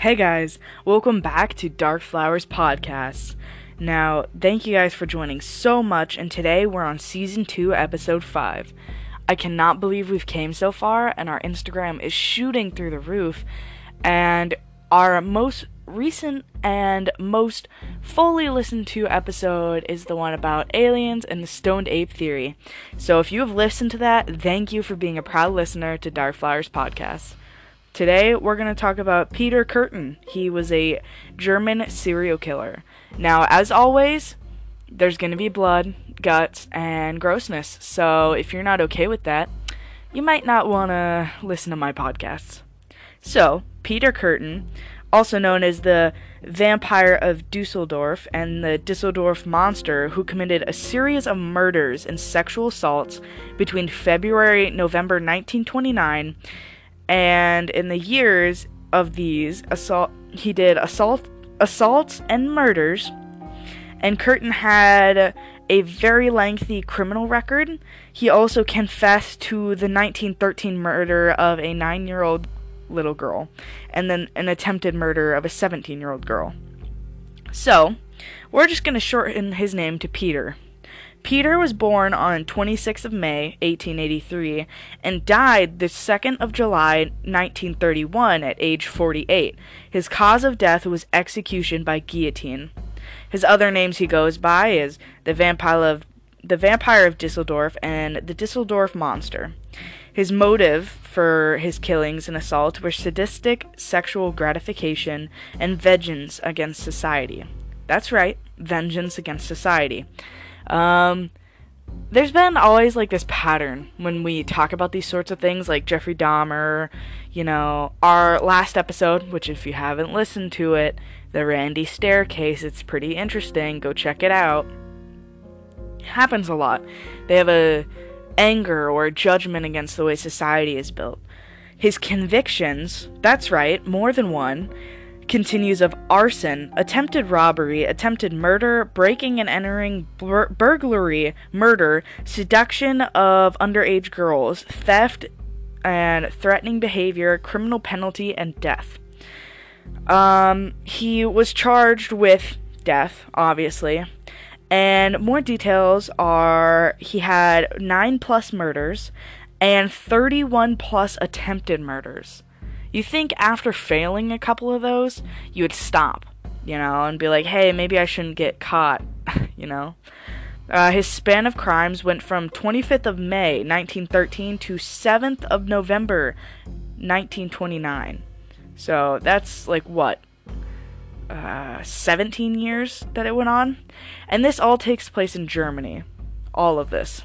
Hey guys, welcome back to Dark Flowers Podcast. Now, thank you guys for joining so much, and today we're on season 2, episode 5. I cannot believe we've came so far, and our Instagram is shooting through the roof, and our most recent and most fully listened to episode is the one about aliens and the stoned ape theory. So if you have listened to that, thank you for being a proud listener to Dark Flowers Podcast. Today we're going to talk about Peter Kürten. He was a German serial killer. Now, as always, there's going to be blood, guts, and grossness. So if you're not okay with that, you might not want to listen to my podcasts. So, Peter Kürten, also known as the Vampire of Dusseldorf and the Dusseldorf Monster, who committed a series of murders and sexual assaults between February November 1929 and in the years of these assault he did assault assaults and murders and Kürten had a very lengthy criminal record. He also confessed to the 1913 murder of a 9-year-old little girl, and then an attempted murder of a 17 year old girl. So, we're just going to shorten his name to Peter. Peter was born on 26th of May, 1883, and died the 2nd of July, 1931, at age 48. His cause of death was execution by guillotine. His other names he goes by is the Vampire of the Vampire of Dusseldorf and the Dusseldorf Monster. His motive for his killings and assault were sadistic sexual gratification and vengeance against society. That's right, vengeance against society. Um, there's been always like this pattern when we talk about these sorts of things, like Jeffrey Dahmer, you know, our last episode, which if you haven't listened to it, the Randy Staircase, it's pretty interesting. Go check it out. It happens a lot. They have a anger or a judgment against the way society is built. His convictions, that's right, more than one, continues of arson, attempted robbery, attempted murder, breaking and entering, bur- burglary, murder, seduction of underage girls, theft and threatening behavior, criminal penalty, and death. Um, he was charged with death, obviously. And more details are he had nine plus murders and 31 plus attempted murders. You think after failing a couple of those, you would stop, you know, and be like, hey, maybe I shouldn't get caught, you know? Uh, his span of crimes went from 25th of May 1913 to 7th of November 1929. So that's like what? Uh, 17 years that it went on. And this all takes place in Germany. All of this.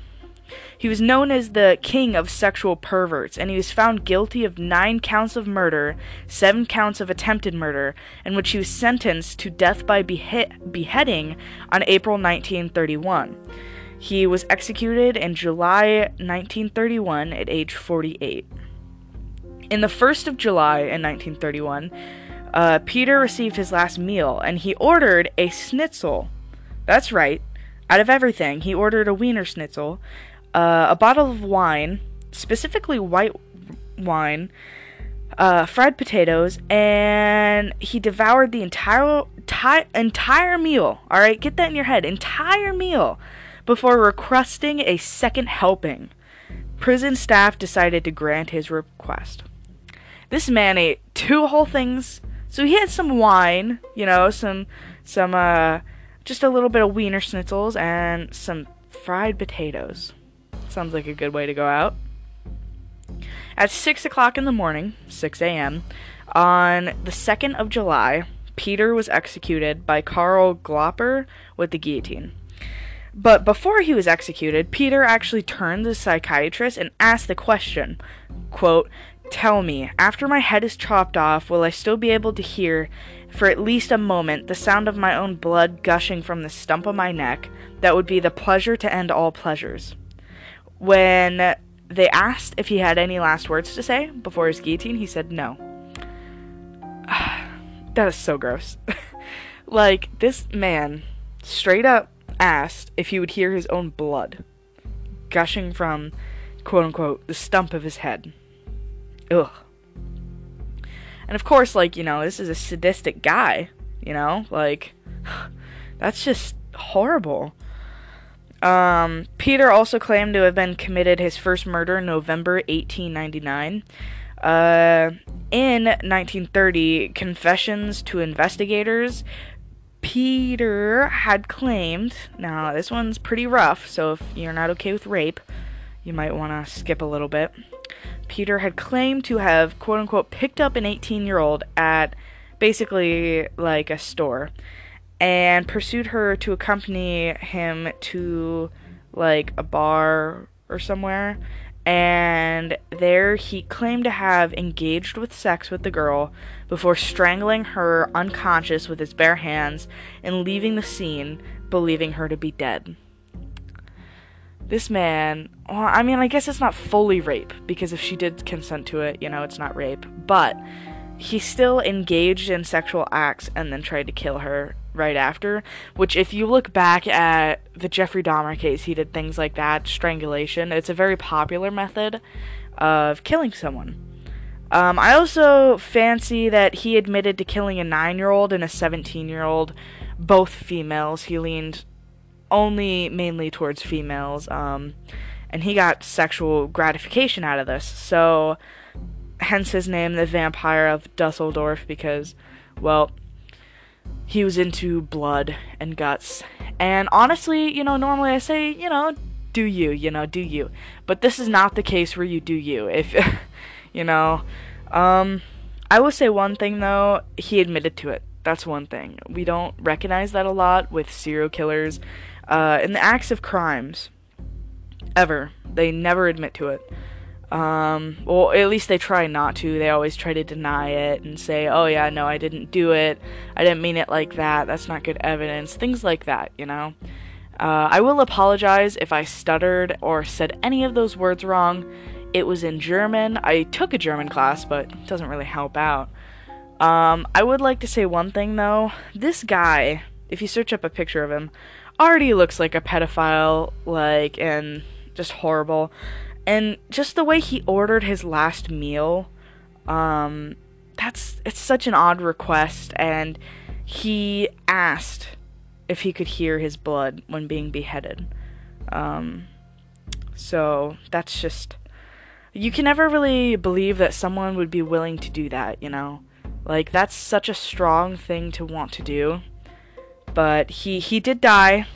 He was known as the king of sexual perverts, and he was found guilty of nine counts of murder, seven counts of attempted murder, in which he was sentenced to death by behe- beheading on April 1931. He was executed in July 1931 at age 48. In the 1st of July in 1931, uh, Peter received his last meal and he ordered a schnitzel. That's right. Out of everything, he ordered a Wiener schnitzel, uh, a bottle of wine, specifically white wine, uh, fried potatoes, and he devoured the entire ti- entire meal. All right, get that in your head. Entire meal before requesting a second helping. Prison staff decided to grant his request. This man ate two whole things so he had some wine, you know, some some uh just a little bit of wiener schnitzels and some fried potatoes. Sounds like a good way to go out. At six o'clock in the morning, six a.m., on the second of July, Peter was executed by Karl Gröpler with the guillotine. But before he was executed, Peter actually turned to the psychiatrist and asked the question, quote, Tell me, after my head is chopped off, will I still be able to hear, for at least a moment, the sound of my own blood gushing from the stump of my neck? That would be the pleasure to end all pleasures. When they asked if he had any last words to say before his guillotine, he said no. that is so gross. like, this man straight up asked if he would hear his own blood gushing from, quote unquote, the stump of his head. Ugh. And of course, like, you know, this is a sadistic guy, you know? Like, that's just horrible. Um, Peter also claimed to have been committed his first murder in November 1899. Uh, in 1930, Confessions to Investigators, Peter had claimed. Now, this one's pretty rough, so if you're not okay with rape, you might want to skip a little bit. Peter had claimed to have, quote unquote, picked up an 18 year old at basically like a store and pursued her to accompany him to like a bar or somewhere. And there he claimed to have engaged with sex with the girl before strangling her unconscious with his bare hands and leaving the scene, believing her to be dead. This man, well, I mean, I guess it's not fully rape, because if she did consent to it, you know, it's not rape. But he still engaged in sexual acts and then tried to kill her right after. Which, if you look back at the Jeffrey Dahmer case, he did things like that strangulation. It's a very popular method of killing someone. Um, I also fancy that he admitted to killing a nine year old and a 17 year old, both females. He leaned only mainly towards females. Um, and he got sexual gratification out of this. So, hence his name, the Vampire of Dusseldorf, because, well, he was into blood and guts. And honestly, you know, normally I say, you know, do you, you know, do you. But this is not the case where you do you. If, you know, um, I will say one thing though, he admitted to it. That's one thing. We don't recognize that a lot with serial killers. Uh, in the acts of crimes, ever. They never admit to it. Um, well, at least they try not to. They always try to deny it and say, oh, yeah, no, I didn't do it. I didn't mean it like that. That's not good evidence. Things like that, you know? Uh, I will apologize if I stuttered or said any of those words wrong. It was in German. I took a German class, but it doesn't really help out. Um, I would like to say one thing, though. This guy, if you search up a picture of him, already looks like a pedophile, like, and just horrible. And just the way he ordered his last meal, um, that's it's such an odd request. And he asked if he could hear his blood when being beheaded. Um, so that's just you can never really believe that someone would be willing to do that, you know? Like that's such a strong thing to want to do. But he he did die,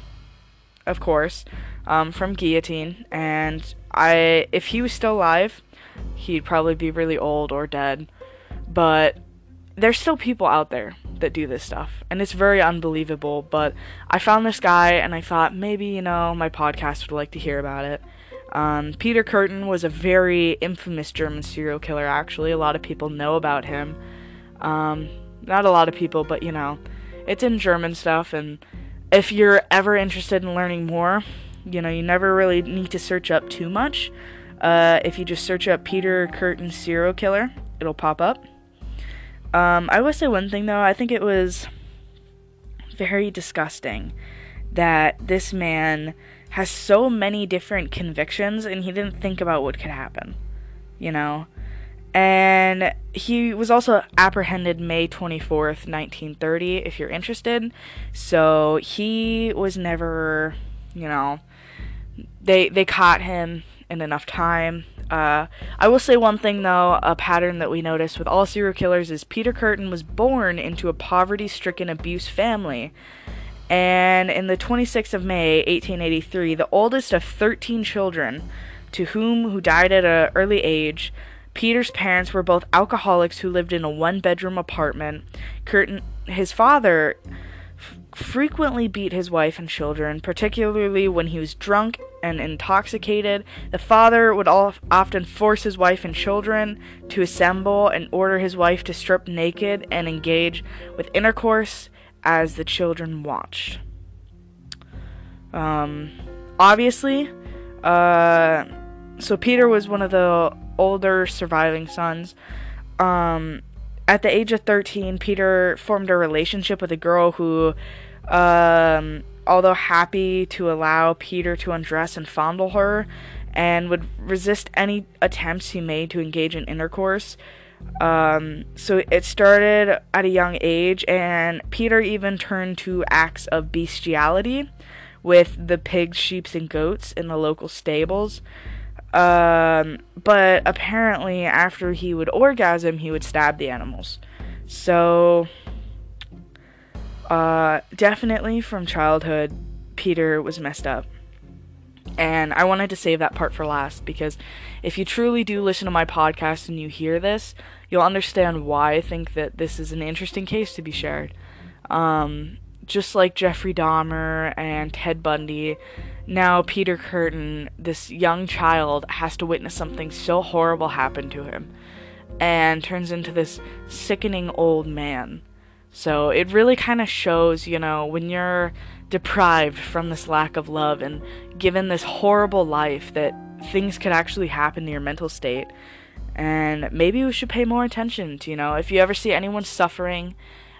of course, um, from guillotine, and I if he was still alive, he'd probably be really old or dead. But there's still people out there that do this stuff, and it's very unbelievable. But I found this guy, and I thought maybe you know my podcast would like to hear about it. Um, Peter Kürten was a very infamous German serial killer. Actually, a lot of people know about him. Um, not a lot of people, but you know, it's in German stuff, and if you're ever interested in learning more, you know, you never really need to search up too much. Uh, if you just search up Peter Kürten serial killer, it'll pop up. Um, I will say one thing though, I think it was very disgusting that this man has so many different convictions and he didn't think about what could happen. You know? And he was also apprehended May 24th, 1930, if you're interested. So he was never, you know, they they caught him in enough time. Uh, I will say one thing though, a pattern that we notice with all serial killers is Peter Kürten was born into a poverty-stricken abuse family. And in the 26th of May, 1883, the oldest of 13 children, to whom who died at an early age, Peter's parents were both alcoholics who lived in a one bedroom apartment. Kürten, his father, frequently beat his wife and children, particularly when he was drunk and intoxicated. The father would often force his wife and children to assemble and order his wife to strip naked and engage with intercourse as the children watched. Um, obviously, uh, so Peter was one of the older surviving sons. Um, at the age of 13, Peter formed a relationship with a girl who, um, although happy to allow Peter to undress and fondle her, and would resist any attempts he made to engage in intercourse, Um, so it started at a young age, and Peter even turned to acts of bestiality with the pigs, sheep, and goats in the local stables. Um, but apparently, after he would orgasm, he would stab the animals. So, uh, definitely from childhood, Peter was messed up. And I wanted to save that part for last because if you truly do listen to my podcast and you hear this, you'll understand why I think that this is an interesting case to be shared. Um, just like Jeffrey Dahmer and Ted Bundy, now Peter Kürten, this young child, has to witness something so horrible happen to him and turns into this sickening old man. So it really kind of shows, you know, when you're deprived from this lack of love and given this horrible life that things could actually happen to your mental state. And maybe we should pay more attention to, you know, if you ever see anyone suffering,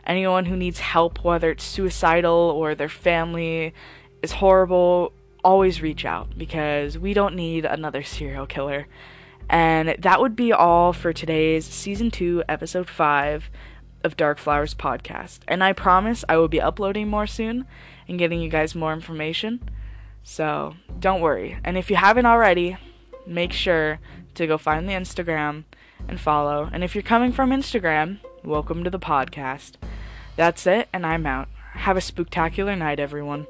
anyone who needs help, whether it's suicidal or their family is horrible, always reach out because we don't need another serial killer. And that would be all for today's season 2, episode 5 of Dark Flowers podcast. And I promise I will be uploading more soon and getting you guys more information. So don't worry. And if you haven't already, make sure to go find the Instagram and follow. And if you're coming from Instagram, welcome to the podcast. That's it, and I'm out. Have a spectacular night, everyone.